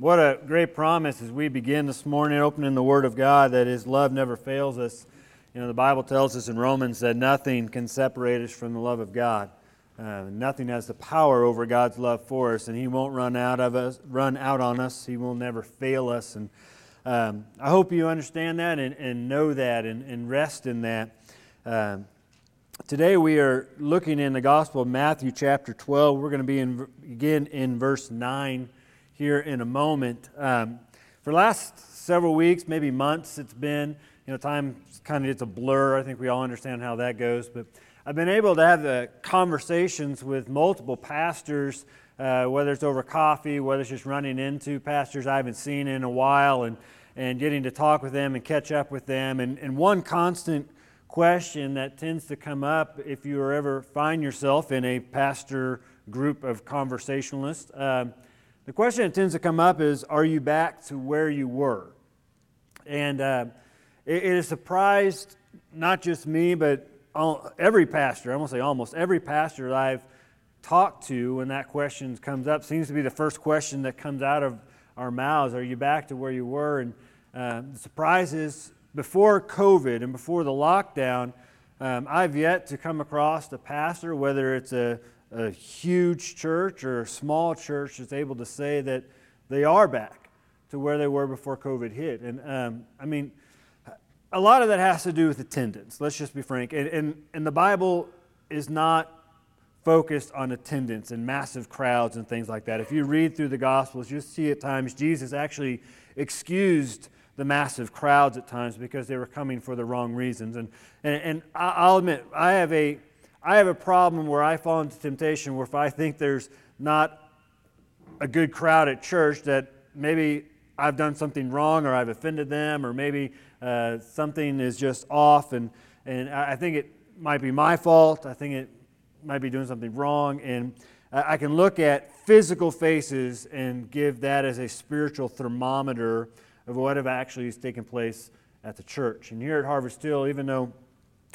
What a great promise as we begin this morning opening the Word of God that His love never fails us. You know, the Bible tells us in Romans that nothing can separate us from the love of God. Uh, nothing has the power over God's love for us, and He won't run out of us, run out on us. He will never fail us. And um, I hope you understand that and, and know that and, and, rest in that. Um, today we are looking in the Gospel of Matthew, chapter 12. We're going to be in, begin in verse 9 here in a moment. Um, for the last several weeks, maybe months, it's been, you know, time kind of gets a blur. I think we all understand how that goes. But I've been able to have conversations with multiple pastors, uh, whether it's over coffee, whether it's just running into pastors I haven't seen in a while, and, and getting to talk with them and catch up with them. And, and one constant question that tends to come up if you ever find yourself in a pastor group of conversationalists. Um, the question that tends to come up is Are you back to where you were? And uh, it, it has surprised not just me, but all, every pastor, I won't say almost every pastor that I've talked to when that question comes up seems to be the first question that comes out of our mouths Are you back to where you were? And uh, the surprise is before COVID and before the lockdown, um, I've yet to come across a pastor, whether it's a a huge church or a small church that's able to say that they are back to where they were before COVID hit. And um, I mean, a lot of that has to do with attendance. Let's just be frank. And, and, and the Bible is not focused on attendance and massive crowds and things like that. If you read through the Gospels, you'll see at times Jesus actually excused the massive crowds at times because they were coming for the wrong reasons. And, and, and I'll admit, I have a I have a problem where I fall into temptation where if I think there's not a good crowd at church, that maybe I've done something wrong or I've offended them or maybe uh, something is just off and, and I think it might be my fault. I think it might be doing something wrong. And I can look at physical faces and give that as a spiritual thermometer of what have actually taken place at the church. And here at Harvest Hill, even though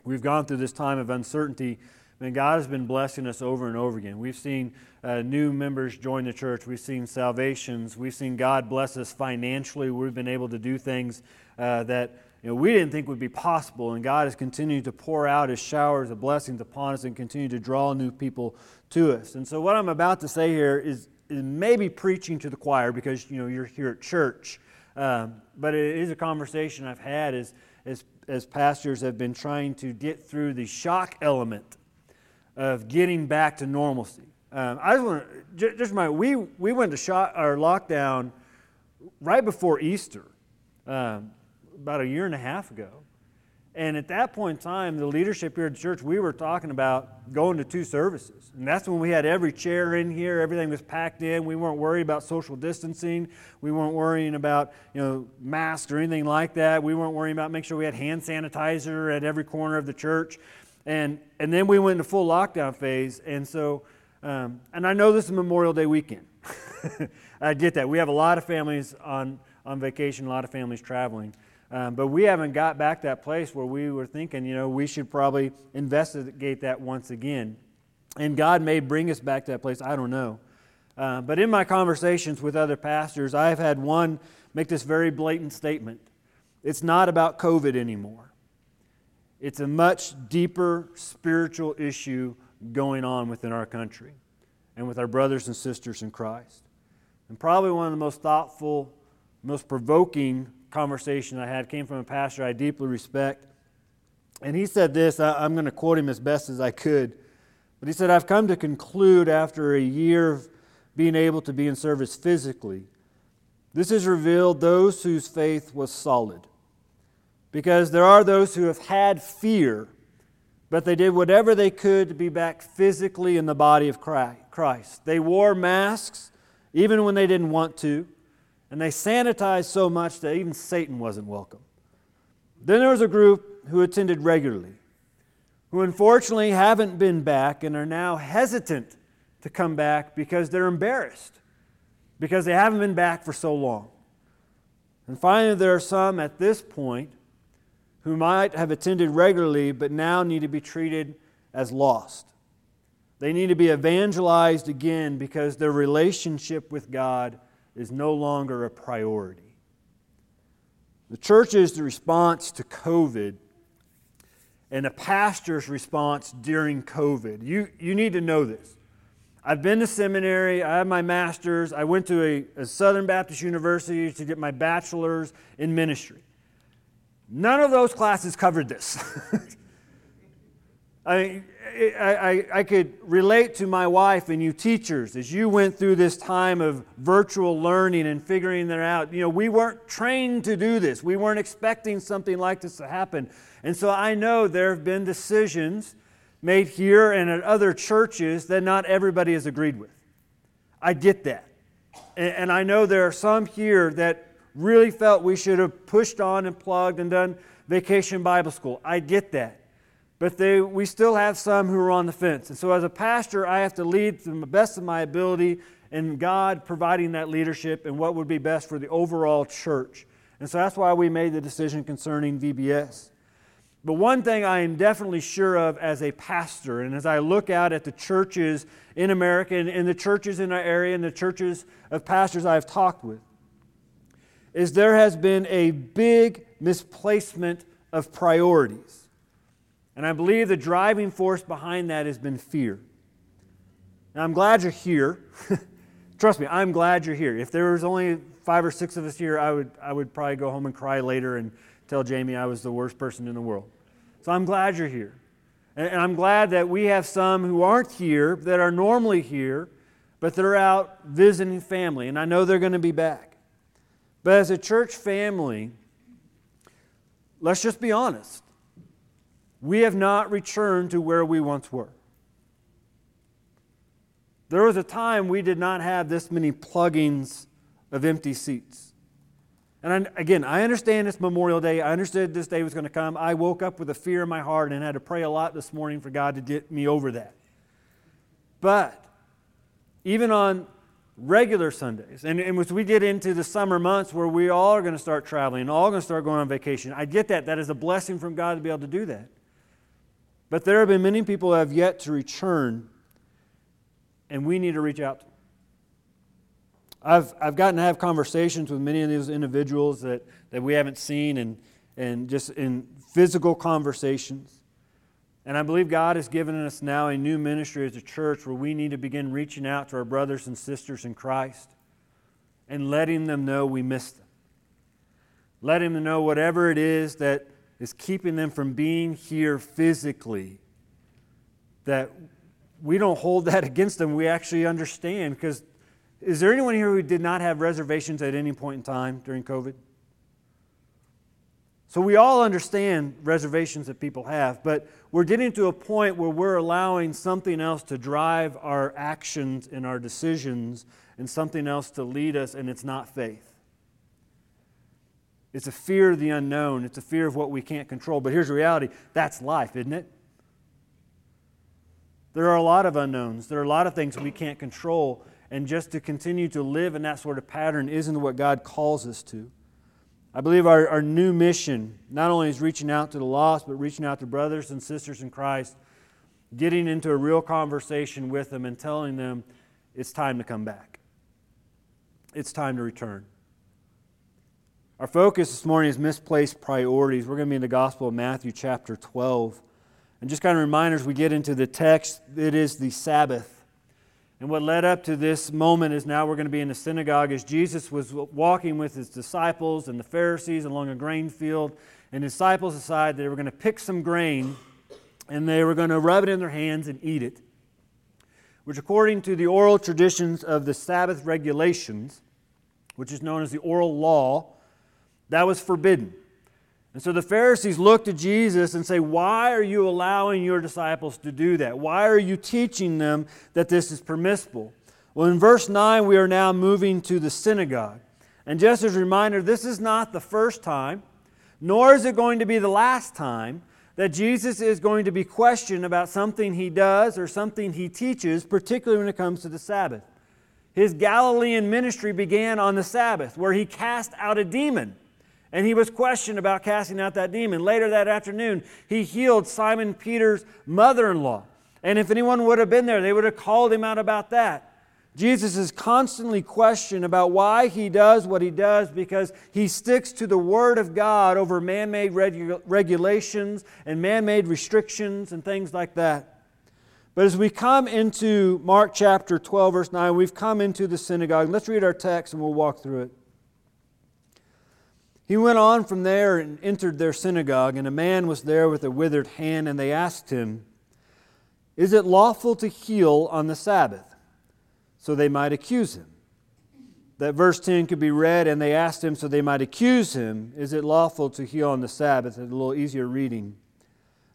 We've gone through this time of uncertainty. And God has been blessing us over and over again. We've seen uh, new members join the church. We've seen salvations. We've seen God bless us financially. We've been able to do things uh, that you know, we didn't think would be possible. And God has continued to pour out His showers of blessings upon us and continue to draw new people to us. And so, what I'm about to say here is, is maybe preaching to the choir because you know you're here at church, um, but it is a conversation I've had. Is as as pastors have been trying to get through the shock element of getting back to normalcy. Um, I just want to just remind we we went to shot our lockdown right before Easter, um, about a year and a half ago, and at that point in time, the leadership here at the church, we were talking about going to two services. And that's when we had every chair in here, everything was packed in. We weren't worried about social distancing. We weren't worrying about, you know, masks or anything like that. We weren't worrying about making sure we had hand sanitizer at every corner of the church. And, and then we went into full lockdown phase. And so, um, and I know this is Memorial Day weekend. I get that. We have a lot of families on, on vacation, a lot of families traveling. Um, but we haven't got back that place where we were thinking, you know, we should probably investigate that once again. And God may bring us back to that place. I don't know. Uh, but in my conversations with other pastors, I've had one make this very blatant statement it's not about COVID anymore. It's a much deeper spiritual issue going on within our country and with our brothers and sisters in Christ. And probably one of the most thoughtful, most provoking conversation I had came from a pastor I deeply respect. And he said this I, am going to quote him as best as I could. But he said, I've come to conclude after a year of being able to be in service physically, this has revealed those whose faith was solid. Because there are those who have had fear, but they did whatever they could to be back physically in the body of Christ. They wore masks even when they didn't want to and they sanitized so much that even Satan wasn't welcome. Then there was a group who attended regularly, who unfortunately haven't been back and are now hesitant to come back because they're embarrassed, because they haven't been back for so long. And finally, there are some at this point who might have attended regularly but now need to be treated as lost. They need to be evangelized again because their relationship with God is no longer a priority. The church is the response to COVID and a pastor's response during COVID. You, you need to know this. I've been to seminary, I have my master's, I went to a, a Southern Baptist University to get my bachelor's in ministry. None of those classes covered this. I, I, I, could relate to my wife and you teachers as you went through this time of virtual learning and figuring that out. You know, we weren't trained to do this. We weren't expecting something like this to happen. And so I know there have been decisions made here and at other churches that not everybody has agreed with. I get that. And, and I know there are some here that really felt we should have pushed on and plugged and done vacation Bible school. I get that but they, we still have some who are on the fence. And so, as a pastor, I have to lead to the best of my ability and God providing that leadership and what would be best for the overall church. And so that's why we made the decision concerning VBS. But one thing I am definitely sure of as a pastor, and as I look out at the churches in America and, and the churches in our area and the churches of pastors I've talked with, is there has been a big misplacement of priorities. And I believe the driving force behind that has been fear. Now, I'm glad you're here. Trust me, I'm glad you're here. If there was only five or six of us here, I would, I would probably go home and cry later and tell Jamie I was the worst person in the world. So I'm glad you're here. And, and I'm glad that we have some who aren't here, that are normally here, but they're out visiting family. And I know they're going to be back. But as a church family, let's just be honest we have not returned to where we once were. There was a time we did not have this many plugins of empty seats. And I, again, I understand it's Memorial Day. I understood this day was going to come. I woke up with a fear in my heart and had to pray a lot this morning for God to get me over that. But even on regular Sundays, and, and as we get into the summer months where we all are going to start traveling all going to start going on vacation, I get that. That is a blessing from God to be able to do that. But there have been many people who have yet to return, and we need to reach out. I've, I've gotten to have conversations with many of these individuals that, that we haven't seen and, and just in physical conversations. And I believe God has given us now a new ministry as a church where we need to begin reaching out to our brothers and sisters in Christ and letting them know we miss them. Letting them know whatever it is that is keeping them from being here physically, that we don't hold that against them. We actually understand. Because is there anyone here who did not have reservations at any point in time during COVID? So we all understand reservations that people have, but we're getting to a point where we're allowing something else to drive our actions and our decisions and something else to lead us, and it's not faith. It's a fear of the unknown. It's a fear of what we can't control. But here's the reality that's life, isn't it? There are a lot of unknowns. There are a lot of things we can't control. And just to continue to live in that sort of pattern isn't what God calls us to. I believe our, our new mission not only is reaching out to the lost, but reaching out to brothers and sisters in Christ, getting into a real conversation with them and telling them it's time to come back. It's time to return. Our focus this morning is misplaced priorities. We're going to be in the Gospel of Matthew, chapter 12. And just kind of reminders, we get into the text, it is the Sabbath. And what led up to this moment is now we're going to be in the synagogue as Jesus was walking with his disciples and the Pharisees along a grain field. And his disciples decided they were going to pick some grain and they were going to rub it in their hands and eat it, which, according to the oral traditions of the Sabbath regulations, which is known as the oral law, that was forbidden. And so the Pharisees look to Jesus and say, Why are you allowing your disciples to do that? Why are you teaching them that this is permissible? Well, in verse 9, we are now moving to the synagogue. And just as a reminder, this is not the first time, nor is it going to be the last time that Jesus is going to be questioned about something he does or something he teaches, particularly when it comes to the Sabbath. His Galilean ministry began on the Sabbath, where he cast out a demon. And he was questioned about casting out that demon. Later that afternoon, he healed Simon Peter's mother in law. And if anyone would have been there, they would have called him out about that. Jesus is constantly questioned about why he does what he does because he sticks to the Word of God over man made regu- regulations and man made restrictions and things like that. But as we come into Mark chapter 12, verse 9, we've come into the synagogue. Let's read our text and we'll walk through it. He went on from there and entered their synagogue, and a man was there with a withered hand, and they asked him, Is it lawful to heal on the Sabbath? so they might accuse him. That verse 10 could be read, and they asked him so they might accuse him, Is it lawful to heal on the Sabbath? It's a little easier reading.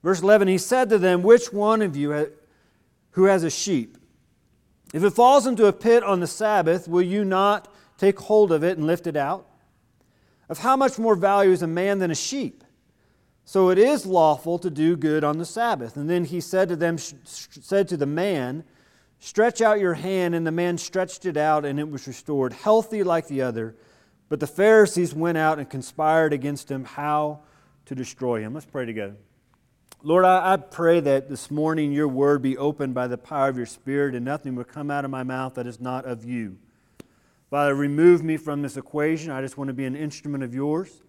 Verse 11, he said to them, Which one of you who has a sheep? If it falls into a pit on the Sabbath, will you not take hold of it and lift it out? Of how much more value is a man than a sheep? So it is lawful to do good on the Sabbath. And then he said to them, said to the man, Stretch out your hand. And the man stretched it out, and it was restored, healthy like the other. But the Pharisees went out and conspired against him how to destroy him. Let's pray together. Lord, I, I, pray that this morning your word be opened by the power of your Spirit and nothing will come out of my mouth that is not of you. Father, remove me from this equation. I just want to be an instrument of yours.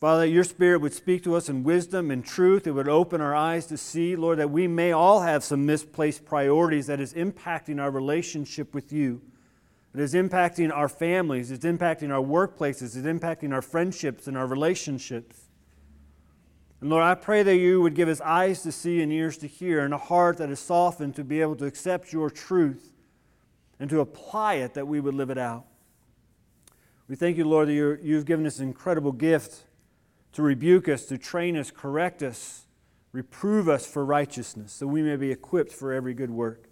Father, your Spirit would speak to us in wisdom and truth. It would open our eyes to see, Lord, that we may all have some misplaced priorities that is impacting our relationship with you. It is impacting our families, it's impacting our workplaces, it's impacting our friendships and our relationships. And Lord, I pray that you would give us eyes to see and ears to hear and a heart that is softened to be able to accept your truth and to apply it that we would live it out. We thank you, Lord, that you have given us an incredible gift to rebuke us, to train us, correct us, reprove us for righteousness, so we may be equipped for every good work.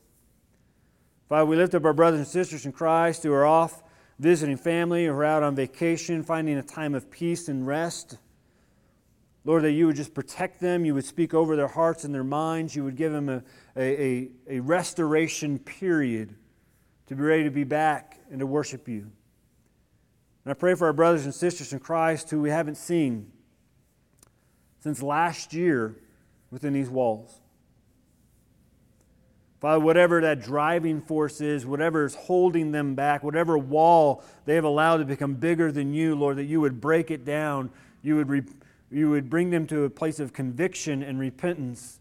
Father, we lift up our brothers and sisters in Christ who are off visiting family or out on vacation, finding a time of peace and rest. Lord, that you would just protect them, you would speak over their hearts and their minds, you would give them a, a, a, restoration period to be ready to be back and to worship you. And I pray for our brothers and sisters in Christ who we haven't seen since last year within these walls. Father, whatever that driving force is, whatever is holding them back, whatever wall they have allowed to become bigger than you, Lord, that you would break it down. You would, re- you would bring them to a place of conviction and repentance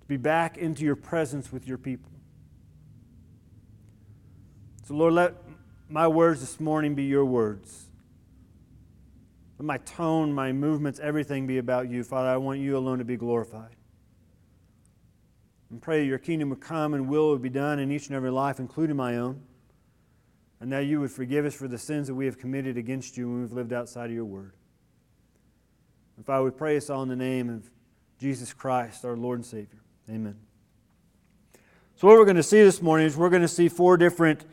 to be back into your presence with your people. So, Lord, let my words this morning be your words. Let my tone, my movements, everything be about you. Father, I want you alone to be glorified. And pray your kingdom would come and will would be done in each and every life, including my own. And that you would forgive us for the sins that we have committed against you when we've lived outside of your word. And Father, we pray this all in the name of Jesus Christ, our Lord and Savior. Amen. So, what we're going to see this morning is we're going to see four different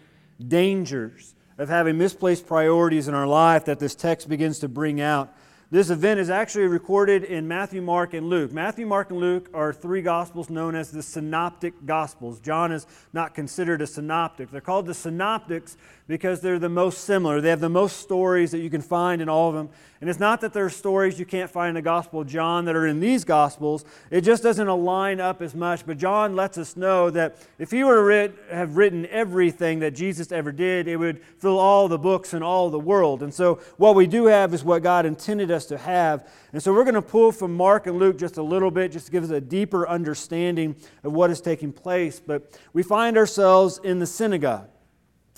dangers of having misplaced priorities in our life that this text begins to bring out. This event is actually recorded in Matthew, Mark, and Luke. Matthew, Mark, and Luke are three gospels known as the synoptic gospels. John is not considered a synoptic. They're called the synoptics because they're the most similar. They have the most stories that you can find in all of them. And it's not that there are stories you can't find in the Gospel of John that are in these Gospels, it just doesn't align up as much. But John lets us know that if he were to writ, have written everything that Jesus ever did, it would fill all the books in all the world. And so what we do have is what God intended us to have. And so we're going to pull from Mark and Luke just a little bit, just to give us a deeper understanding of what is taking place. But we find ourselves in the synagogue.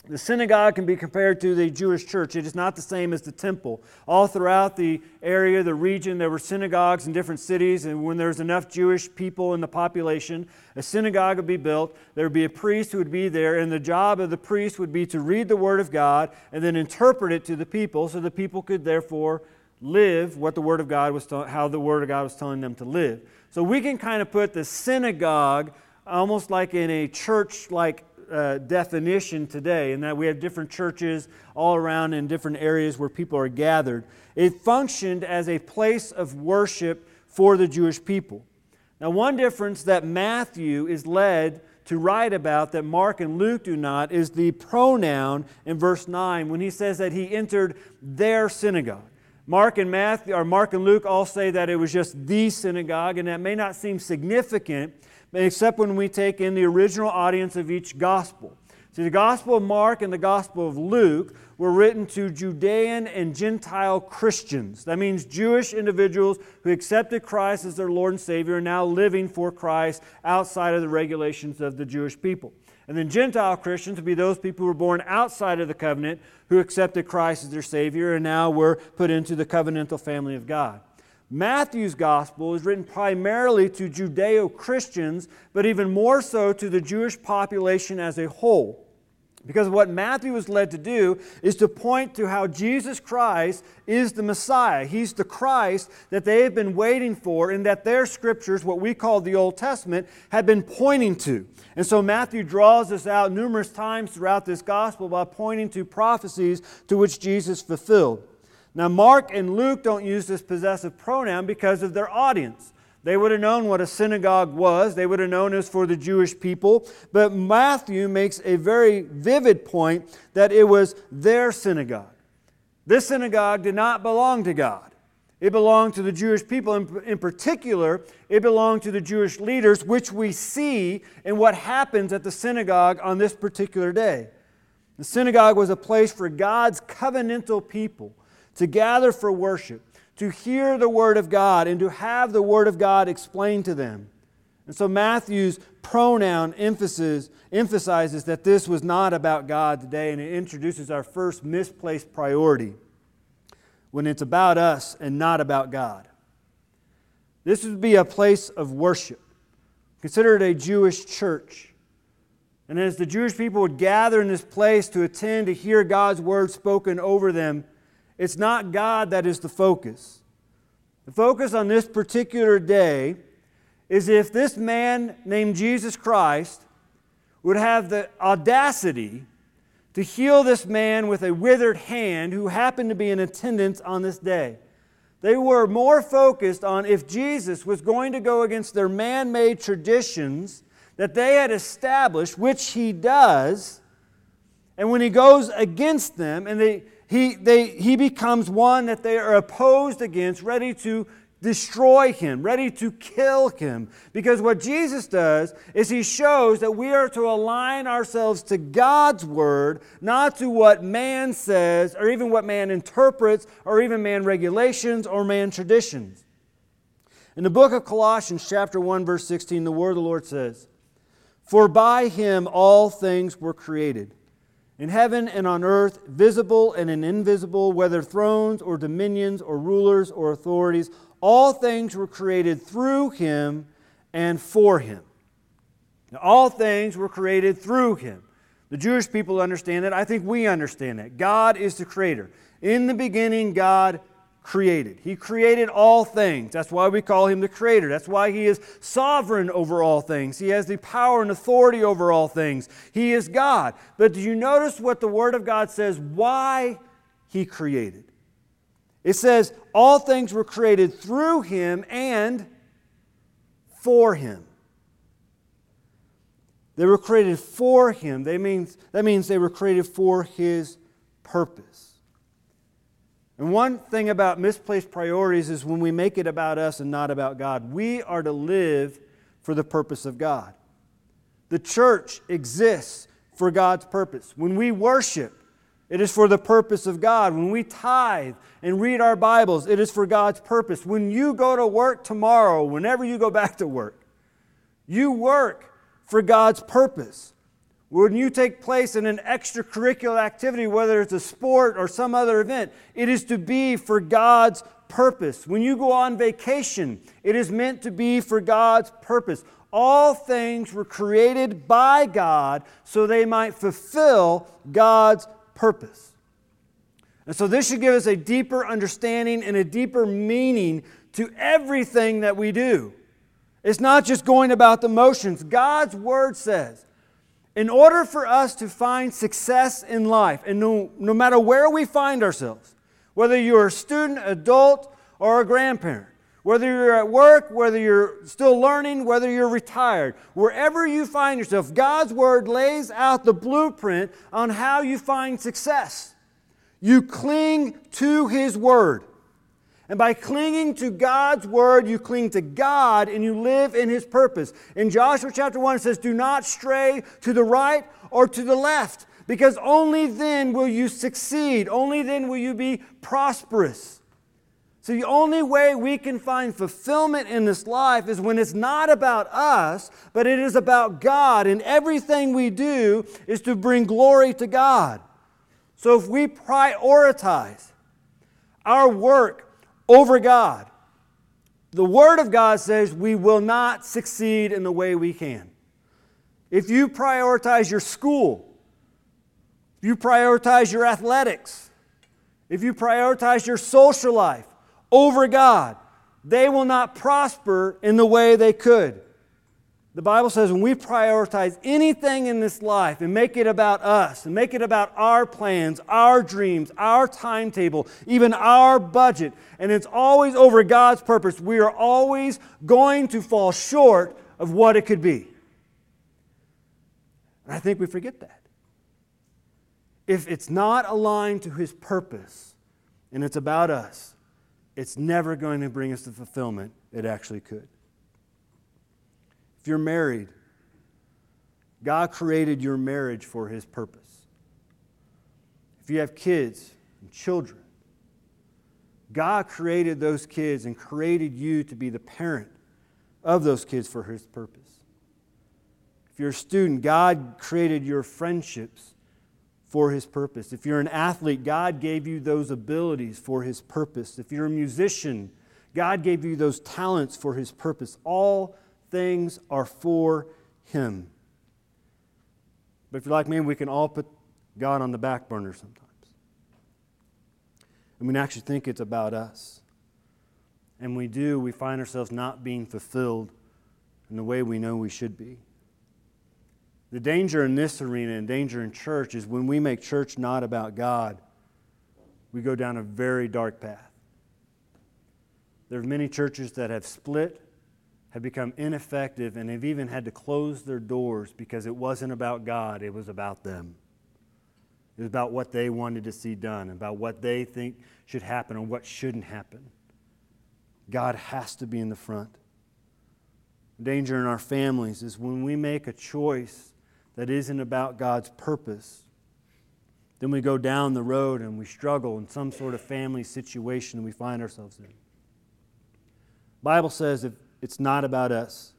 The synagogue can be compared to the Jewish church. It is not the same as the temple. All throughout the area, the region, there were synagogues in different cities, and when there was enough Jewish people in the population, a synagogue would be built. There would be a priest who would be there, and the job of the priest would be to read the Word of God and then interpret it to the people so the people could therefore live what the Word of God was, how the Word of God was telling them to live. So we can kind of put the synagogue almost like in a church like uh, definition today, and that we have different churches all around in different areas where people are gathered. It functioned as a place of worship for the Jewish people. Now, one difference that Matthew is led to write about that Mark and Luke do not is the pronoun in verse 9 when he says that he entered their synagogue. Mark and Matthew or Mark and Luke all say that it was just the synagogue, and that may not seem significant except when we take in the original audience of each gospel. See, the Gospel of Mark and the Gospel of Luke were written to Judean and Gentile Christians. That means Jewish individuals who accepted Christ as their Lord and Savior and now living for Christ outside of the regulations of the Jewish people. And then Gentile Christians would be those people who were born outside of the covenant who accepted Christ as their Savior and now were put into the covenantal family of God. Matthew's gospel is written primarily to Judeo Christians, but even more so to the Jewish population as a whole. Because what Matthew was led to do is to point to how Jesus Christ is the Messiah. He's the Christ that they have been waiting for, and that their scriptures, what we call the Old Testament, have been pointing to. And so Matthew draws this out numerous times throughout this gospel by pointing to prophecies to which Jesus fulfilled. Now, Mark and Luke don't use this possessive pronoun because of their audience. They would have known what a synagogue was. They would have known it was for the Jewish people. But Matthew makes a very vivid point that it was their synagogue. This synagogue did not belong to God. It belonged to the Jewish people. In, in particular, it belonged to the Jewish leaders, which we see in what happens at the synagogue on this particular day. The synagogue was a place for God's covenantal people to gather for worship to hear the Word of God and to have the Word of God explained to them. And so Matthew's pronoun emphasis, emphasizes that this was not about God today, and it introduces our first misplaced priority when it's about us and not about God. This would be a place of worship. Consider it a Jewish church. And as the Jewish people would gather in this place to attend to hear God's word spoken over them, it's not God that is the focus. The focus on this particular day is if this man named Jesus Christ would have the audacity to heal this man with a withered hand who happened to be in attendance on this day. They were more focused on if Jesus was going to go against their man made traditions that they had established, which he does. And when he goes against them and they he, they, he becomes one that they are opposed against, ready to destroy him, ready to kill him. Because what Jesus does is he shows that we are to align ourselves to God's word, not to what man says, or even what man interprets, or even man regulations or man traditions. In the book of Colossians, chapter 1, verse 16, the word of the Lord says, For by him all things were created in heaven and on earth, visible and invisible, whether thrones or dominions or rulers or authorities, all things were created through him and for him. Now, all things were created through him. The Jewish people understand that. I think we understand that. God is the creator. In the beginning, God created. He created all things. That's why we call him the creator. That's why he is sovereign over all things. He has the power and authority over all things. He is God. But do you notice what the Word of God says why he created? It says, All things were created through him and for him. They were created for him. They means, that means they were created for his purpose. And one thing about misplaced priorities is when we make it about us and not about God. We are to live for the purpose of God. The church exists for God's purpose. When we worship, it is for the purpose of God. When we tithe and read our Bibles, it is for God's purpose. When you go to work tomorrow, whenever you go back to work, you work for God's purpose. When you take place in an extracurricular activity, whether it's a sport or some other event, it is to be for God's purpose. When you go on vacation, it is meant to be for God's purpose. All things were created by God so they might fulfill God's purpose. And so, this should give us a deeper understanding and a deeper meaning to everything that we do. It's not just going about the motions. God's Word says in order for us to find success in life, and no, no matter where we find ourselves, whether you're a student, adult, or a grandparent, whether you're at work, whether you're still learning, whether you're retired, wherever you find yourself, God's Word lays out the blueprint on how you find success. You cling to His Word. And by clinging to God's word, you cling to God and you live in his purpose. In Joshua chapter 1, it says, Do not stray to the right or to the left, because only then will you succeed. Only then will you be prosperous. So, the only way we can find fulfillment in this life is when it's not about us, but it is about God. And everything we do is to bring glory to God. So, if we prioritize our work over God. The Word of God says we will not succeed in the way we can. If you prioritize your school, if you prioritize your athletics, if you prioritize your social life over God, they will not prosper in the way they could. The Bible says when we prioritize anything in this life and make it about us and make it about our plans, our dreams, our timetable, even our budget, and it's always over God's purpose, we are always going to fall short of what it could be. And I think we forget that. If it's not aligned to His purpose and it's about us, it's never going to bring us the fulfillment it actually could. You're married, God created your marriage for His purpose. If you have kids and children, God created those kids and created you to be the parent of those kids for His purpose. If you're a student, God created your friendships for His purpose. If you're an athlete, God gave you those abilities for His purpose. If you're a musician, God gave you those talents for His purpose. All things are for Him. But if you're like me, we can all put God on the back burner sometimes. And we actually think it's about us. And we do, we find ourselves not being fulfilled in the way we know we should be. The danger in this arena and danger in church is when we make church not about God, we go down a very dark path. There are many churches that have split have become ineffective and have even had to close their doors because it wasn't about God, it was about them. It was about what they wanted to see done, about what they think should happen or what shouldn't happen. God has to be in the front. Danger in our families is when we make a choice that isn't about God's purpose. Then we go down the road and we struggle in some sort of family situation we find ourselves in. Bible says if it's not about us,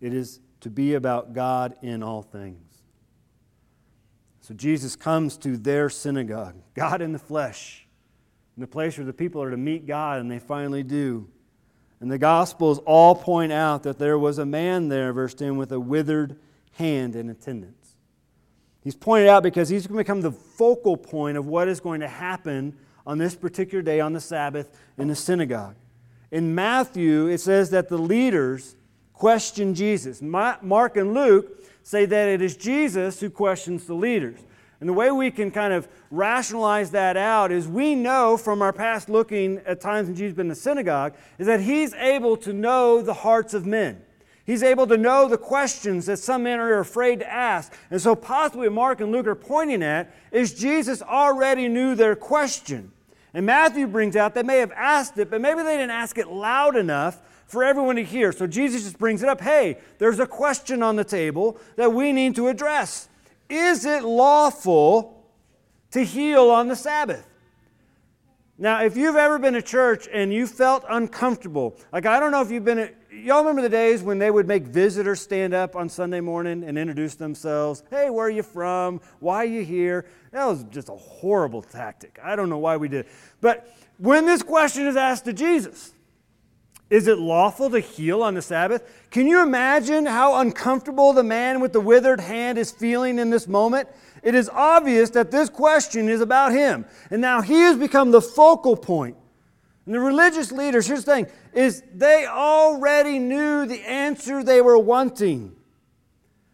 it is to be about God in all things. So Jesus comes to their synagogue, God in the flesh, in the place where the people are to meet God, and they finally do. And the Gospels all point out that there was a man there, verse 10, with a withered hand in attendance. He's pointed out because he's going to become the focal point of what is going to happen on this particular day on the Sabbath in the synagogue. In Matthew, it says that the leaders question Jesus. Mark and Luke say that it is Jesus who questions the leaders. And the way we can kind of rationalize that out is we know from our past looking at times when Jesus been in the synagogue, is that he's able to know the hearts of men. He's able to know the questions that some men are afraid to ask. And so, possibly, what Mark and Luke are pointing at is Jesus already knew their question. And Matthew brings out they may have asked it, but maybe they didn't ask it loud enough for everyone to hear. So Jesus just brings it up hey, there's a question on the table that we need to address. Is it lawful to heal on the Sabbath? Now, if you've ever been to church and you felt uncomfortable, like I don't know if you've been, y'all remember the days when they would make visitors stand up on Sunday morning and introduce themselves? Hey, where are you from? Why are you here? That was just a horrible tactic. I don't know why we did it. But when this question is asked to Jesus, is it lawful to heal on the Sabbath? Can you imagine how uncomfortable the man with the withered hand is feeling in this moment? it is obvious that this question is about him. And now he has become the focal point. And the religious leaders, here's the thing, is they already knew the answer they were wanting.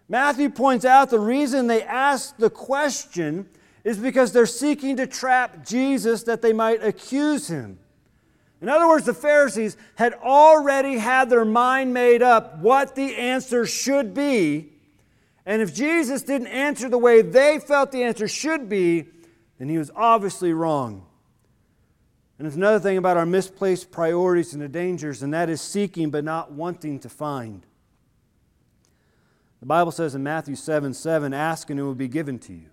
Matthew points out the reason they asked the question is because they're seeking to trap Jesus that they might accuse him. In other words, the Pharisees had already had their mind made up what the answer should be and if Jesus didn't answer the way they felt the answer should be, then he was obviously wrong. And there's another thing about our misplaced priorities and the dangers, and that is seeking but not wanting to find. The Bible says in Matthew 7 7, Ask and it will be given to you.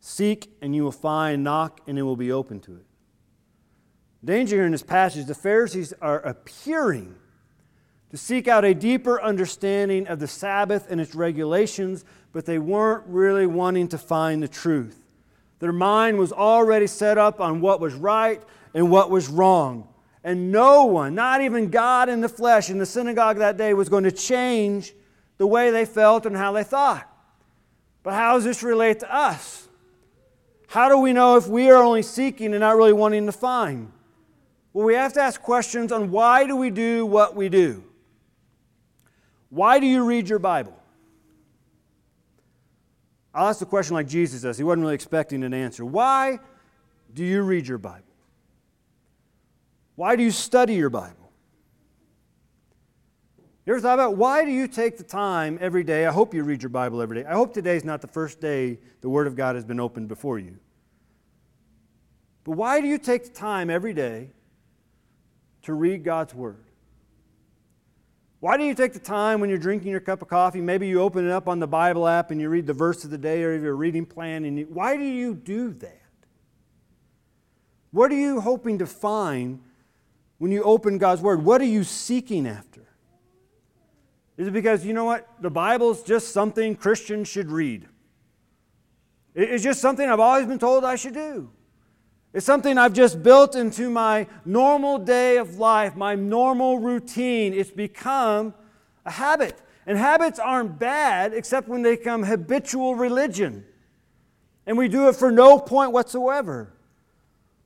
Seek and you will find, knock and it will be open to it. Danger here in this passage, the Pharisees are appearing to seek out a deeper understanding of the Sabbath and its regulations, but they weren't really wanting to find the truth. Their mind was already set up on what was right and what was wrong. And no one, not even God in the flesh in the synagogue that day, was going to change the way they felt and how they thought. But how does this relate to us? How do we know if we are only seeking and not really wanting to find? Well, we have to ask questions on why do we do what we do? Why do you read your Bible? I'll ask the question like Jesus does. He wasn't really expecting an answer. Why do you read your Bible? Why do you study your Bible? You ever thought about why do you take the time every day? I hope you read your Bible every day. I hope today is not the first day the Word of God has been opened before you. But why do you take the time every day to read God's Word? Why do you take the time when you're drinking your cup of coffee? Maybe you open it up on the Bible app and you read the verse of the day or your reading plan. And you, why do you do that? What are you hoping to find when you open God's Word? What are you seeking after? Is it because, you know what, the Bible's just something Christians should read? It's just something I've always been told I should do. It's something I've just built into my normal day of life, my normal routine. It's become a habit. And habits aren't bad except when they become habitual religion. And we do it for no point whatsoever.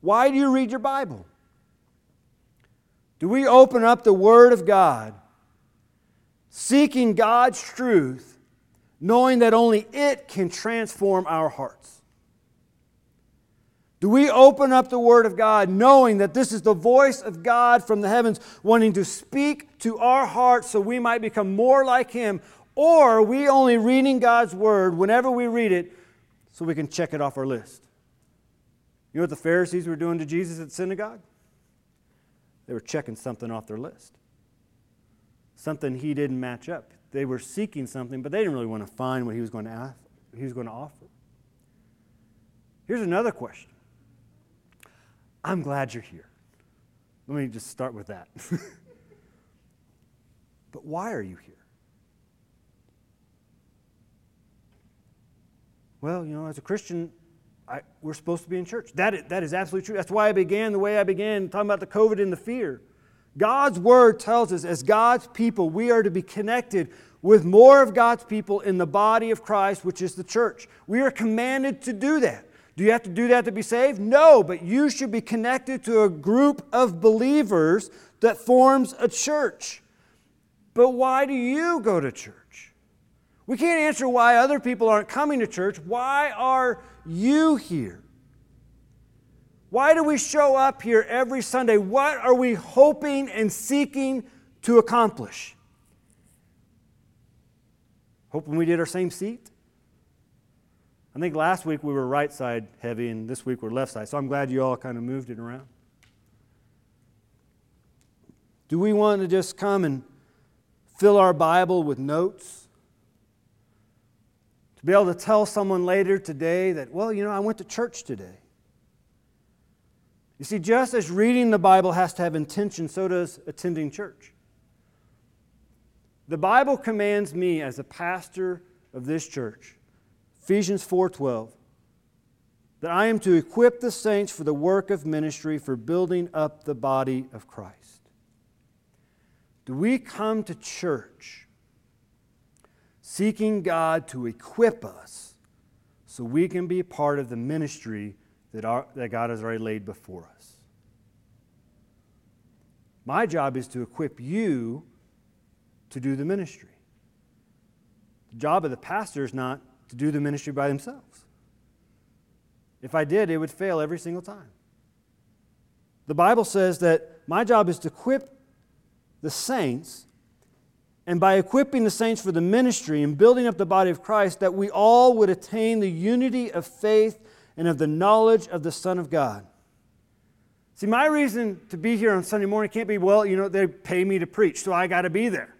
Why do you read your Bible? Do we open up the Word of God, seeking God's truth, knowing that only it can transform our hearts? Do we open up the Word of God knowing that this is the voice of God from the heavens wanting to speak to our hearts so we might become more like Him? Or are we only reading God's Word whenever we read it so we can check it off our list? You know what the Pharisees were doing to Jesus at synagogue? They were checking something off their list. Something he didn't match up. They were seeking something, but they didn't really want to find what he was going to, ask, he was going to offer. Here's another question I'm glad you're here. Let me just start with that. but why are you here? Well, you know, as a Christian, I, we're supposed to be in church. That is, that is absolutely true. That's why I began the way I began, talking about the COVID and the fear. God's word tells us, as God's people, we are to be connected with more of God's people in the body of Christ, which is the church. We are commanded to do that. Do you have to do that to be saved? No, but you should be connected to a group of believers that forms a church. But why do you go to church? We can't answer why other people aren't coming to church. Why are you here? Why do we show up here every Sunday? What are we hoping and seeking to accomplish? Hoping we did our same seat? I think last week we were right side heavy, and this week we're left side. So I'm glad you all kind of moved it around. Do we want to just come and fill our Bible with notes? To be able to tell someone later today that, well, you know, I went to church today. You see, just as reading the Bible has to have intention, so does attending church. The Bible commands me as a pastor of this church Ephesians 4:12 that I am to equip the saints for the work of ministry for building up the body of Christ. Do we come to church seeking God to equip us so we can be part of the ministry that, our, that God has already laid before us? My job is to equip you to do the ministry. The job of the pastor is not to do the ministry by themselves. If I did, it would fail every single time. The Bible says that my job is to equip the saints, and by equipping the saints for the ministry and building up the body of Christ, that we all would attain the unity of faith and of the knowledge of the Son of God. See, my reason to be here on Sunday morning can't be, well, you know, they pay me to preach, so I got to be there.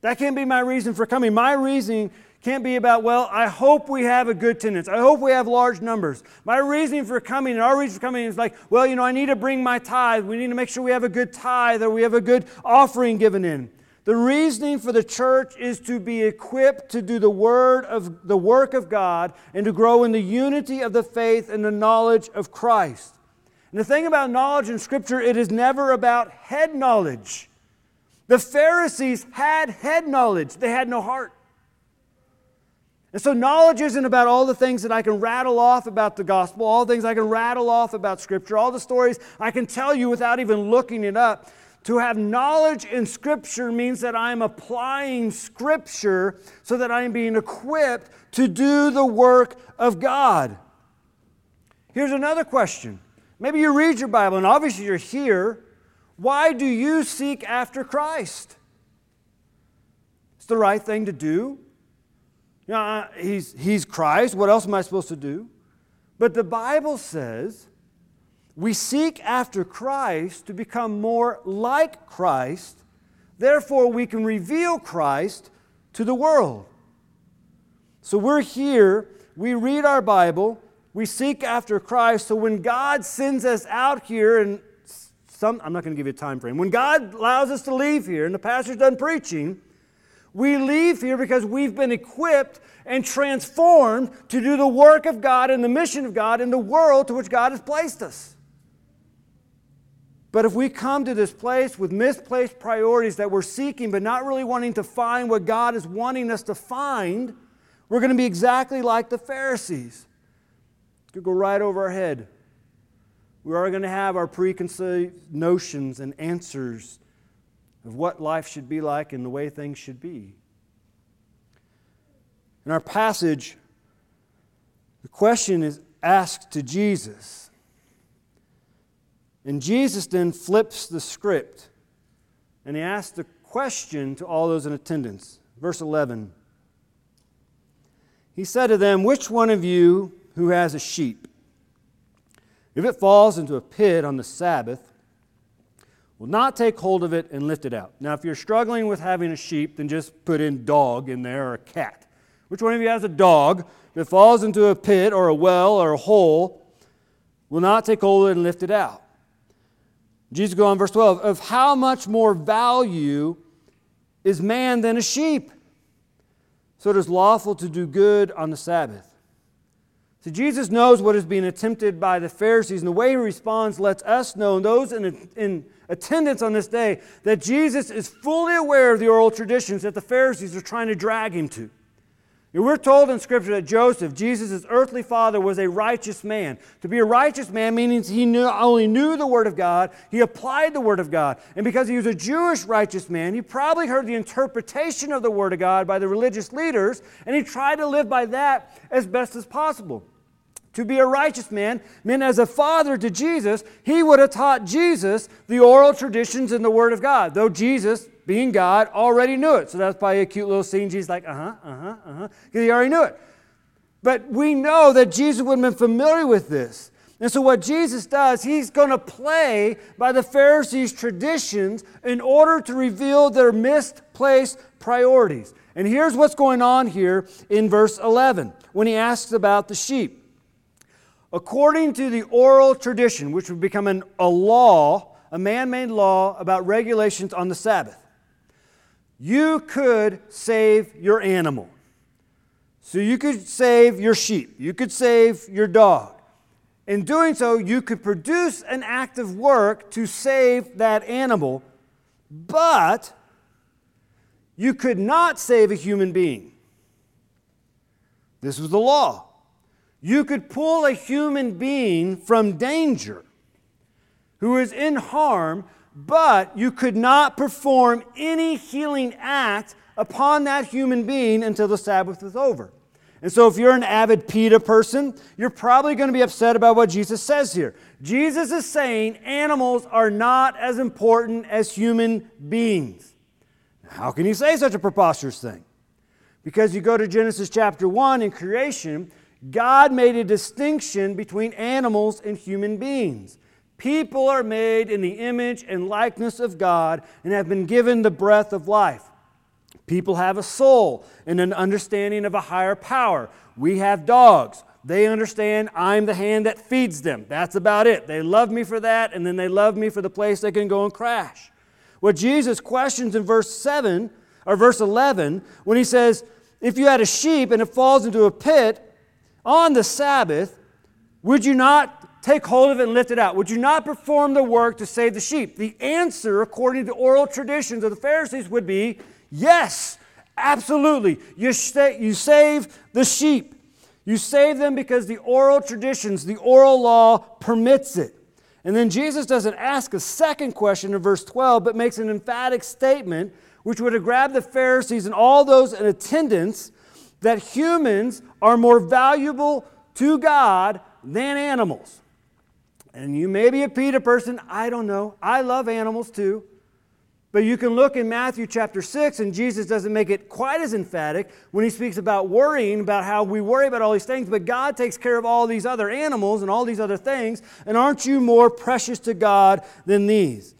That can't be my reason for coming. My reasoning can't be about, well, I hope we have a good attendance. I hope we have large numbers. My reasoning for coming and our reason for coming is like, well, you know, I need to bring my tithe. We need to make sure we have a good tithe or we have a good offering given in. The reasoning for the church is to be equipped to do the word of the work of God and to grow in the unity of the faith and the knowledge of Christ. And the thing about knowledge in Scripture, it is never about head knowledge. The Pharisees had head knowledge, they had no heart. And so, knowledge isn't about all the things that I can rattle off about the gospel, all the things I can rattle off about Scripture, all the stories I can tell you without even looking it up. To have knowledge in Scripture means that I'm applying Scripture so that I'm being equipped to do the work of God. Here's another question. Maybe you read your Bible, and obviously you're here. Why do you seek after Christ? It's the right thing to do. You know, he's, he's Christ. What else am I supposed to do? But the Bible says we seek after Christ to become more like Christ. Therefore, we can reveal Christ to the world. So we're here, we read our Bible, we seek after Christ. So when God sends us out here, and some, I'm not going to give you a time frame, when God allows us to leave here and the pastor's done preaching, we leave here because we've been equipped and transformed to do the work of God and the mission of God in the world to which God has placed us. But if we come to this place with misplaced priorities that we're seeking but not really wanting to find what God is wanting us to find, we're going to be exactly like the Pharisees. It's going to go right over our head. We are going to have our preconceived notions and answers of what life should be like and the way things should be. In our passage, the question is asked to Jesus. And Jesus then flips the script and he asks the question to all those in attendance. Verse 11 He said to them, Which one of you who has a sheep, if it falls into a pit on the Sabbath, will not take hold of it and lift it out. Now, if you're struggling with having a sheep, then just put in dog in there or a cat. Which one of you has a dog that falls into a pit or a well or a hole, will not take hold of it and lift it out? Jesus goes on, verse 12, of how much more value is man than a sheep? So it is lawful to do good on the Sabbath. So Jesus knows what is being attempted by the Pharisees, and the way he responds lets us know, and those in, in attendance on this day, that Jesus is fully aware of the oral traditions that the Pharisees are trying to drag him to. We're told in Scripture that Joseph, Jesus' earthly father, was a righteous man. To be a righteous man means he knew, only knew the Word of God, he applied the Word of God. And because he was a Jewish righteous man, he probably heard the interpretation of the Word of God by the religious leaders, and he tried to live by that as best as possible. To be a righteous man meant as a father to Jesus, he would have taught Jesus the oral traditions in the Word of God, though Jesus, being God, already knew it. So that's probably a cute little scene. Jesus like, uh huh, uh huh, uh huh, because he already knew it. But we know that Jesus would have been familiar with this. And so, what Jesus does, he's going to play by the Pharisees' traditions in order to reveal their misplaced priorities. And here's what's going on here in verse 11 when he asks about the sheep. According to the oral tradition, which would become an, a law, a man made law about regulations on the Sabbath, you could save your animal. So you could save your sheep, you could save your dog. In doing so, you could produce an act of work to save that animal, but you could not save a human being. This was the law. You could pull a human being from danger who is in harm, but you could not perform any healing act upon that human being until the Sabbath was over. And so, if you're an avid PETA person, you're probably going to be upset about what Jesus says here. Jesus is saying animals are not as important as human beings. How can he say such a preposterous thing? Because you go to Genesis chapter 1 in creation, God made a distinction between animals and human beings. People are made in the image and likeness of God and have been given the breath of life. People have a soul and an understanding of a higher power. We have dogs. They understand I'm the hand that feeds them. That's about it. They love me for that, and then they love me for the place they can go and crash. What Jesus questions in verse 7 or verse 11 when he says, If you had a sheep and it falls into a pit on the Sabbath, would you not take hold of it and lift it out? Would you not perform the work to save the sheep? The answer, according to oral traditions of the Pharisees, would be yes, absolutely. You, you save the sheep. You save them because the oral traditions, the oral law permits it. And then Jesus doesn't ask a second question in verse 12, but makes an emphatic statement which would have grabbed the Pharisees and all those in attendance that humans are more valuable to God than animals. And you may be a PETA person, I don't know. I love animals too. But you can look in Matthew chapter 6, and Jesus doesn't make it quite as emphatic when he speaks about worrying, about how we worry about all these things, but God takes care of all these other animals and all these other things. And aren't you more precious to God than these?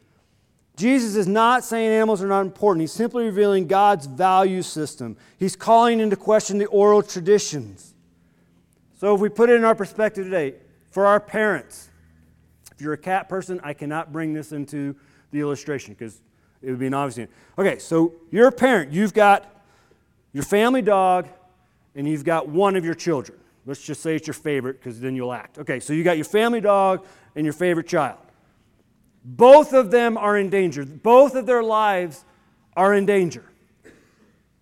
Jesus is not saying animals are not important. He's simply revealing God's value system. He's calling into question the oral traditions. So, if we put it in our perspective today, for our parents, if you're a cat person, I cannot bring this into the illustration because it would be an obvious. Thing. Okay, so you're a parent. You've got your family dog, and you've got one of your children. Let's just say it's your favorite, because then you'll act. Okay, so you got your family dog and your favorite child. Both of them are in danger. Both of their lives are in danger.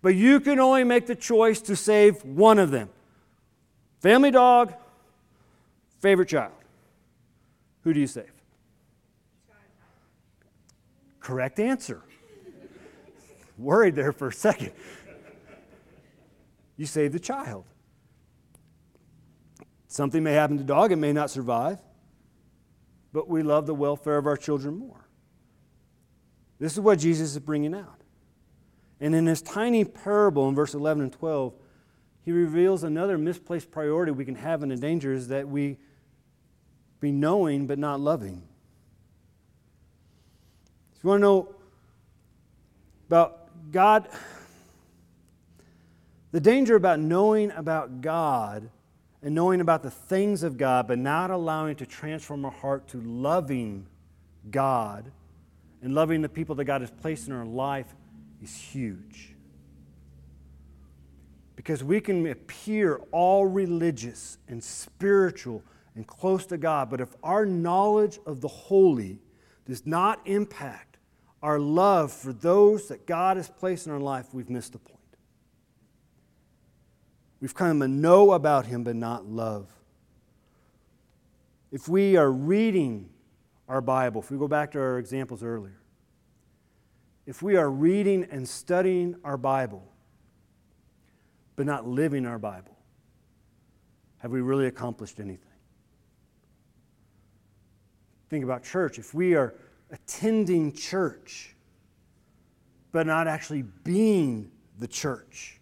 But you can only make the choice to save one of them. Family dog, favorite child. Who do you save? Correct answer. Worried there for a second. You save the child. Something may happen to dog, it may not survive, but we love the welfare of our children more. This is what Jesus is bringing out. And in this tiny parable in verse 11 and 12, he reveals another misplaced priority we can have in the danger is that we be knowing but not loving. If you want to know about God? The danger about knowing about God and knowing about the things of God, but not allowing to transform our heart to loving God and loving the people that God has placed in our life is huge. Because we can appear all religious and spiritual and close to God, but if our knowledge of the holy does not impact our love for those that God has placed in our life, we've missed the point. We've come to know about Him, but not love. If we are reading our Bible, if we go back to our examples earlier, if we are reading and studying our Bible, but not living our Bible, have we really accomplished anything? Think about church. If we are attending church, but not actually being the church,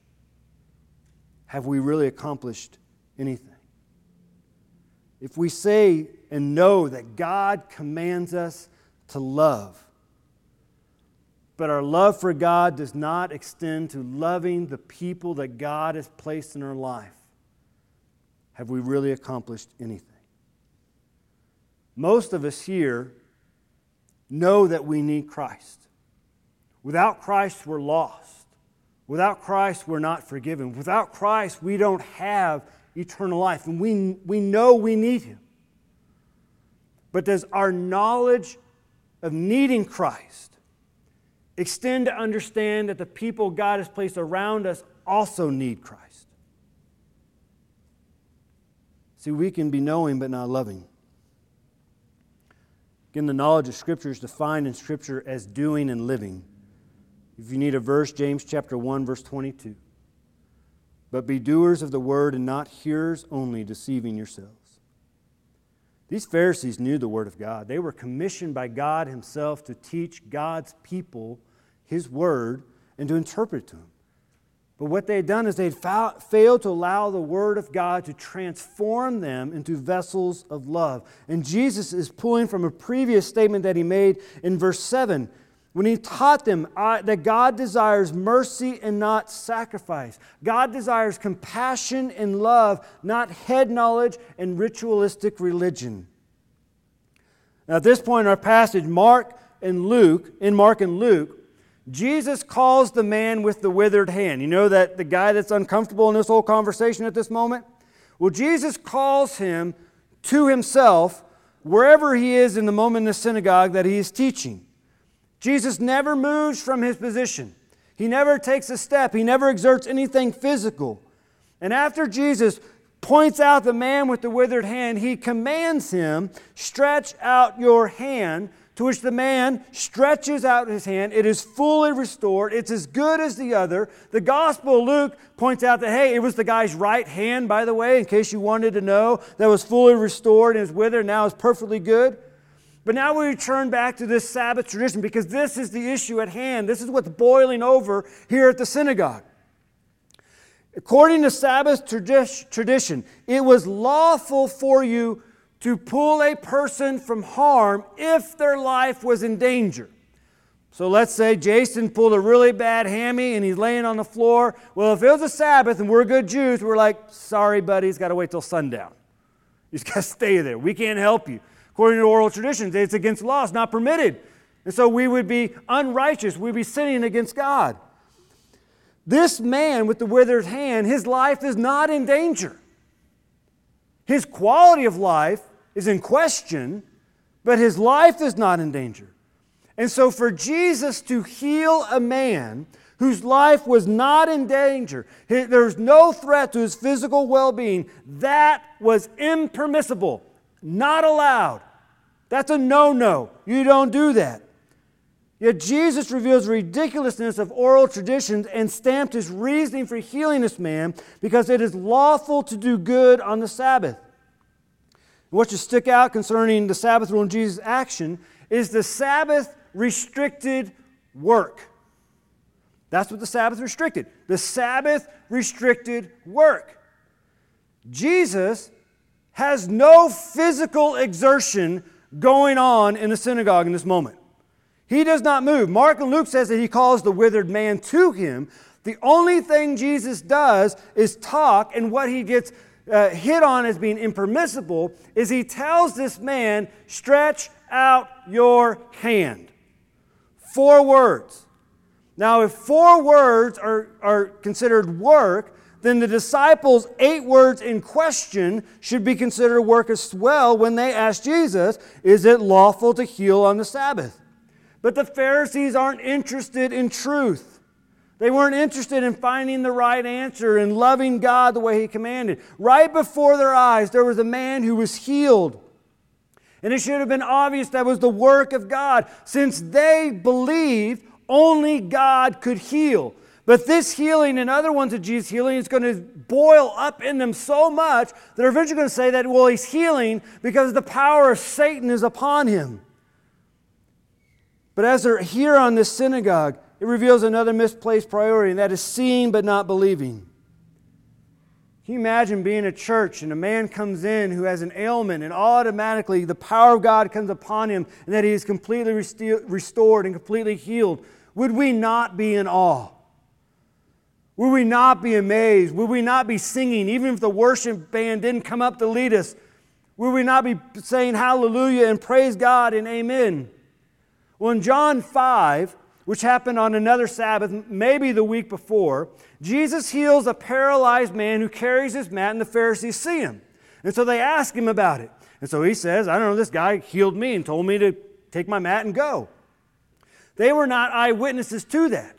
have we really accomplished anything? If we say and know that God commands us to love, but our love for God does not extend to loving the people that God has placed in our life, have we really accomplished anything? Most of us here know that we need Christ. Without Christ, we're lost. Without Christ, we're not forgiven. Without Christ, we don't have eternal life. And we, we know we need Him. But does our knowledge of needing Christ extend to understand that the people God has placed around us also need Christ? See, we can be knowing but not loving. Again, the knowledge of Scripture is defined in Scripture as doing and living. If you need a verse, James chapter 1, verse 22. But be doers of the word and not hearers only, deceiving yourselves. These Pharisees knew the word of God. They were commissioned by God Himself to teach God's people His word and to interpret it to them. But what they had done is they had fa- failed to allow the Word of God to transform them into vessels of love. And Jesus is pulling from a previous statement that he made in verse 7 when he taught them that God desires mercy and not sacrifice. God desires compassion and love, not head knowledge and ritualistic religion. Now, at this point in our passage, Mark and Luke, in Mark and Luke, Jesus calls the man with the withered hand. You know that the guy that's uncomfortable in this whole conversation at this moment? Well, Jesus calls him to himself wherever he is in the moment in the synagogue that he is teaching. Jesus never moves from his position. He never takes a step. He never exerts anything physical. And after Jesus points out the man with the withered hand, he commands him, Stretch out your hand to which the man stretches out his hand. It is fully restored. It's as good as the other. The Gospel of Luke points out that, hey, it was the guy's right hand, by the way, in case you wanted to know, that was fully restored and is withered, now is perfectly good. But now we return back to this Sabbath tradition because this is the issue at hand. This is what's boiling over here at the synagogue. According to Sabbath tradition, it was lawful for you to pull a person from harm if their life was in danger. So let's say Jason pulled a really bad hammy and he's laying on the floor. Well, if it was a Sabbath and we're good Jews, we're like, sorry, buddy, he's got to wait till sundown. He's got to stay there. We can't help you. According to oral traditions, it's against law, it's not permitted. And so we would be unrighteous, we'd be sinning against God. This man with the withered hand, his life is not in danger. His quality of life is in question, but his life is not in danger. And so, for Jesus to heal a man whose life was not in danger, there's no threat to his physical well being, that was impermissible, not allowed. That's a no no. You don't do that. Yet Jesus reveals the ridiculousness of oral traditions and stamped his reasoning for healing this man because it is lawful to do good on the Sabbath. What should stick out concerning the Sabbath rule and Jesus' action is the Sabbath restricted work. That's what the Sabbath restricted. The Sabbath restricted work. Jesus has no physical exertion going on in the synagogue in this moment. He does not move. Mark and Luke says that he calls the withered man to him. The only thing Jesus does is talk, and what he gets uh, hit on as being impermissible is he tells this man, Stretch out your hand. Four words. Now, if four words are, are considered work, then the disciples' eight words in question should be considered work as well when they ask Jesus, Is it lawful to heal on the Sabbath? But the Pharisees aren't interested in truth. They weren't interested in finding the right answer and loving God the way He commanded. Right before their eyes, there was a man who was healed. And it should have been obvious that was the work of God, since they believed only God could heal. But this healing and other ones of Jesus' healing is going to boil up in them so much that they're eventually going to say that, well, he's healing because the power of Satan is upon him. But as they're here on this synagogue, it reveals another misplaced priority, and that is seeing but not believing. Can you imagine being a church and a man comes in who has an ailment, and automatically the power of God comes upon him, and that he is completely restored and completely healed? Would we not be in awe? Would we not be amazed? Would we not be singing, even if the worship band didn't come up to lead us? Would we not be saying hallelujah and praise God and amen? Well, in John 5, which happened on another Sabbath, maybe the week before, Jesus heals a paralyzed man who carries his mat, and the Pharisees see him. And so they ask him about it. And so he says, I don't know, this guy healed me and told me to take my mat and go. They were not eyewitnesses to that.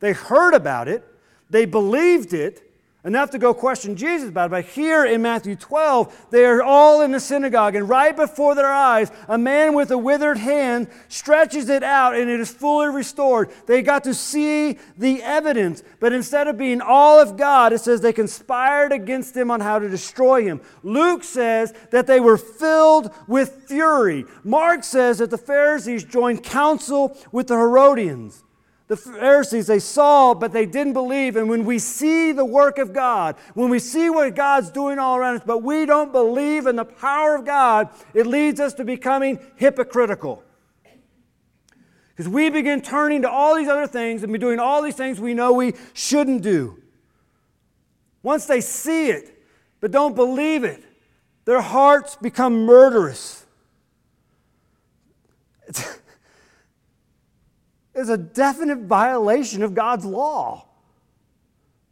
They heard about it, they believed it, enough to go question Jesus about it. But here in Matthew 12, they are all in the synagogue, and right before their eyes, a man with a withered hand stretches it out, and it is fully restored. They got to see the evidence, but instead of being all of God, it says they conspired against him on how to destroy him. Luke says that they were filled with fury. Mark says that the Pharisees joined counsel with the Herodians. The Pharisees, they saw, but they didn't believe. And when we see the work of God, when we see what God's doing all around us, but we don't believe in the power of God, it leads us to becoming hypocritical. Because we begin turning to all these other things and be doing all these things we know we shouldn't do. Once they see it, but don't believe it, their hearts become murderous. It's, it's a definite violation of God's law.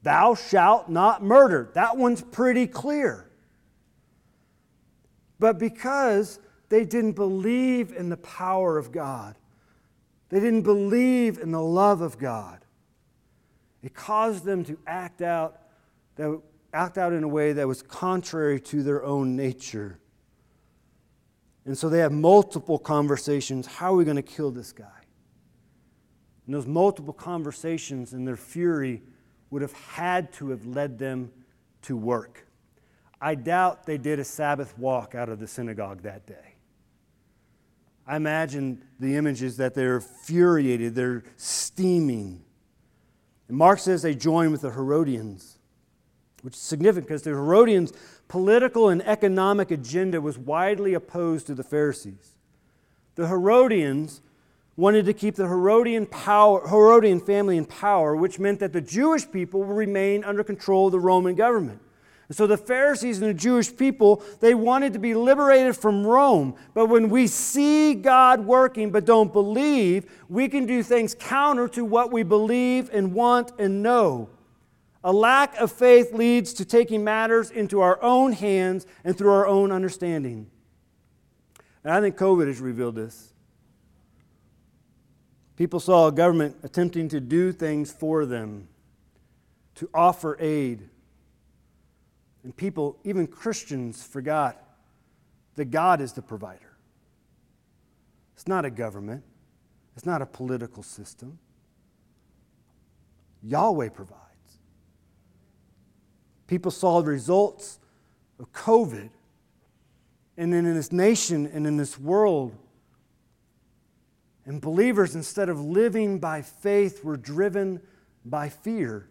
Thou shalt not murder. That one's pretty clear. But because they didn't believe in the power of God, they didn't believe in the love of God. It caused them to act out, that, act out in a way that was contrary to their own nature. And so they have multiple conversations. How are we going to kill this guy? And those multiple conversations and their fury would have had to have led them to work. I doubt they did a Sabbath walk out of the synagogue that day. I imagine the images that they're infuriated, they're steaming. And Mark says they join with the Herodians, which is significant because the Herodians' political and economic agenda was widely opposed to the Pharisees. The Herodians wanted to keep the Herodian, power, Herodian family in power, which meant that the Jewish people would remain under control of the Roman government. And so the Pharisees and the Jewish people, they wanted to be liberated from Rome. But when we see God working but don't believe, we can do things counter to what we believe and want and know. A lack of faith leads to taking matters into our own hands and through our own understanding. And I think COVID has revealed this. People saw a government attempting to do things for them, to offer aid and people, even Christians, forgot that God is the provider. It's not a government, it's not a political system. Yahweh provides. People saw the results of COVID, and then in this nation and in this world, and believers, instead of living by faith, were driven by fear.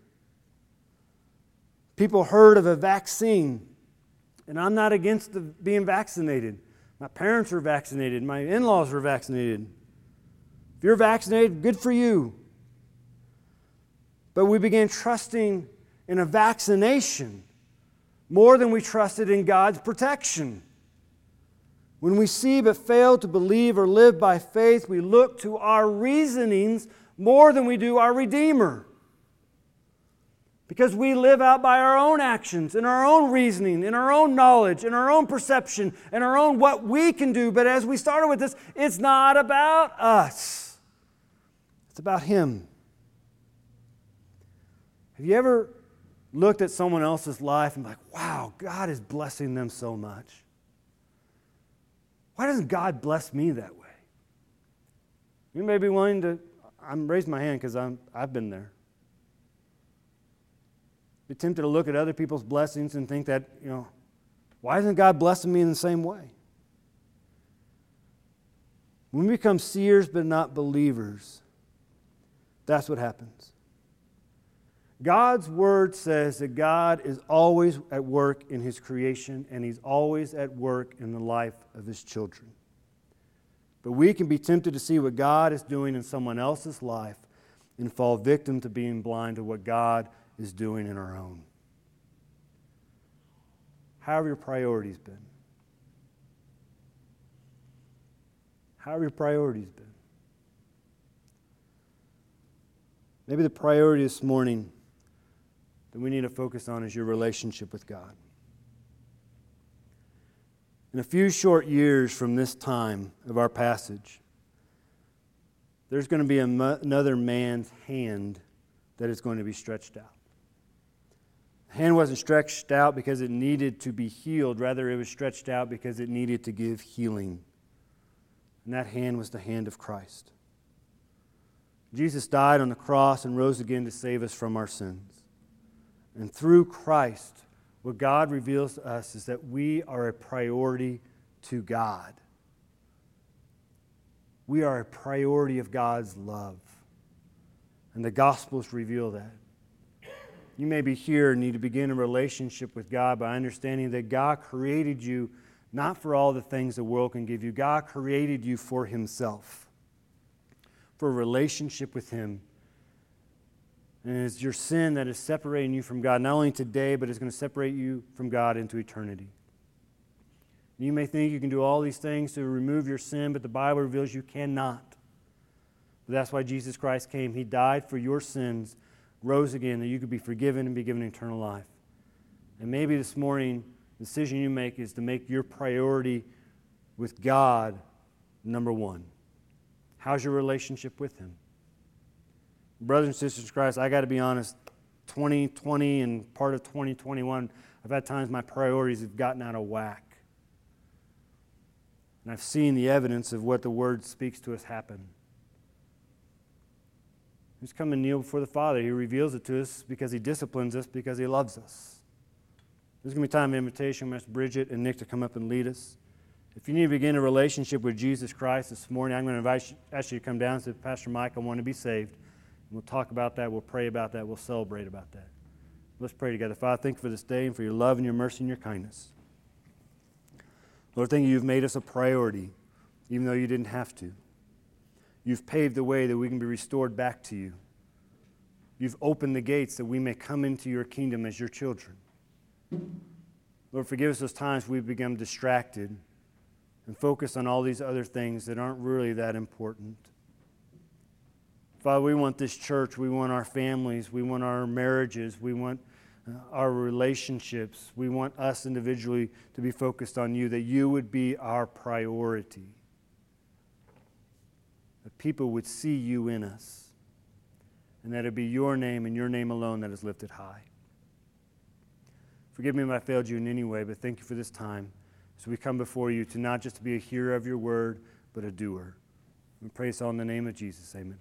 People heard of a vaccine, and I'm not against the, being vaccinated. My parents were vaccinated, my in laws were vaccinated. If you're vaccinated, good for you. But we began trusting in a vaccination more than we trusted in God's protection. When we see but fail to believe or live by faith, we look to our reasonings more than we do our Redeemer because we live out by our own actions, in our own reasoning, in our own knowledge, in our own perception, in our own what we can do. But as we started with this, it's not about us, it's about Him. Have you ever looked at someone else's life and like, wow, God is blessing them so much? Why doesn't God bless me that way? You may be willing to, I'm raising my hand because I've been there be tempted to look at other people's blessings and think that, you know, why isn't God blessing me in the same way? When we become seers but not believers, that's what happens. God's word says that God is always at work in his creation and he's always at work in the life of his children. But we can be tempted to see what God is doing in someone else's life and fall victim to being blind to what God is doing in our own. How have your priorities been? How have your priorities been? Maybe the priority this morning that we need to focus on is your relationship with God. In a few short years from this time of our passage, there's going to be another man's hand that is going to be stretched out The hand wasn't stretched out because it needed to be healed. Rather, it was stretched out because it needed to give healing. And that hand was the hand of Christ. Jesus died on the cross and rose again to save us from our sins. And through Christ, what God reveals to us is that we are a priority to God. We are a priority of God's love. And the Gospels reveal that. You may be here and need to begin a relationship with God by understanding that God created you not for all the things the world can give you. God created you for Himself, for a relationship with Him. And it's your sin that is separating you from God, not only today, but it's going to separate you from God into eternity. You may think you can do all these things to remove your sin, but the Bible reveals you cannot. But that's why Jesus Christ came. He died for your sins, rose again, that you could be forgiven and be given eternal life. And maybe this morning, the decision you make is to make your priority with God number one. How's your relationship with Him? Brothers and sisters in Christ, I got to be honest, 2020 and part of 2021, I've had times my priorities have gotten out of whack. And I've seen the evidence of what the Word speaks to us happen. He's come and kneel before the Father. He reveals it to us because He disciplines us, because He loves us. There's going to be time of invitation. To ask Bridget and Nick to come up and lead us. If you need to begin a relationship with Jesus Christ this morning, I'm going to invite you, ask you to come down and say, Pastor Mike, I want to be saved. We'll talk about that. We'll pray about that. We'll celebrate about that. Let's pray together. Father, thank you for this day and for your love and your mercy and your kindness. Lord, thank you you've made us a priority, even though you didn't have to. You've paved the way that we can be restored back to you. You've opened the gates that we may come into your kingdom as your children. Lord, forgive us those times we've become distracted and focused on all these other things that aren't really that important. Father, we want this church, we want our families, we want our marriages, we want uh, our relationships. We want us individually to be focused on you, that you would be our priority. That people would see you in us, and that it be your name and your name alone that is lifted high. Forgive me if I failed you in any way, but thank you for this time. So we come before you to not just be a hearer of your word, but a doer. We praise all in the name of Jesus. Amen.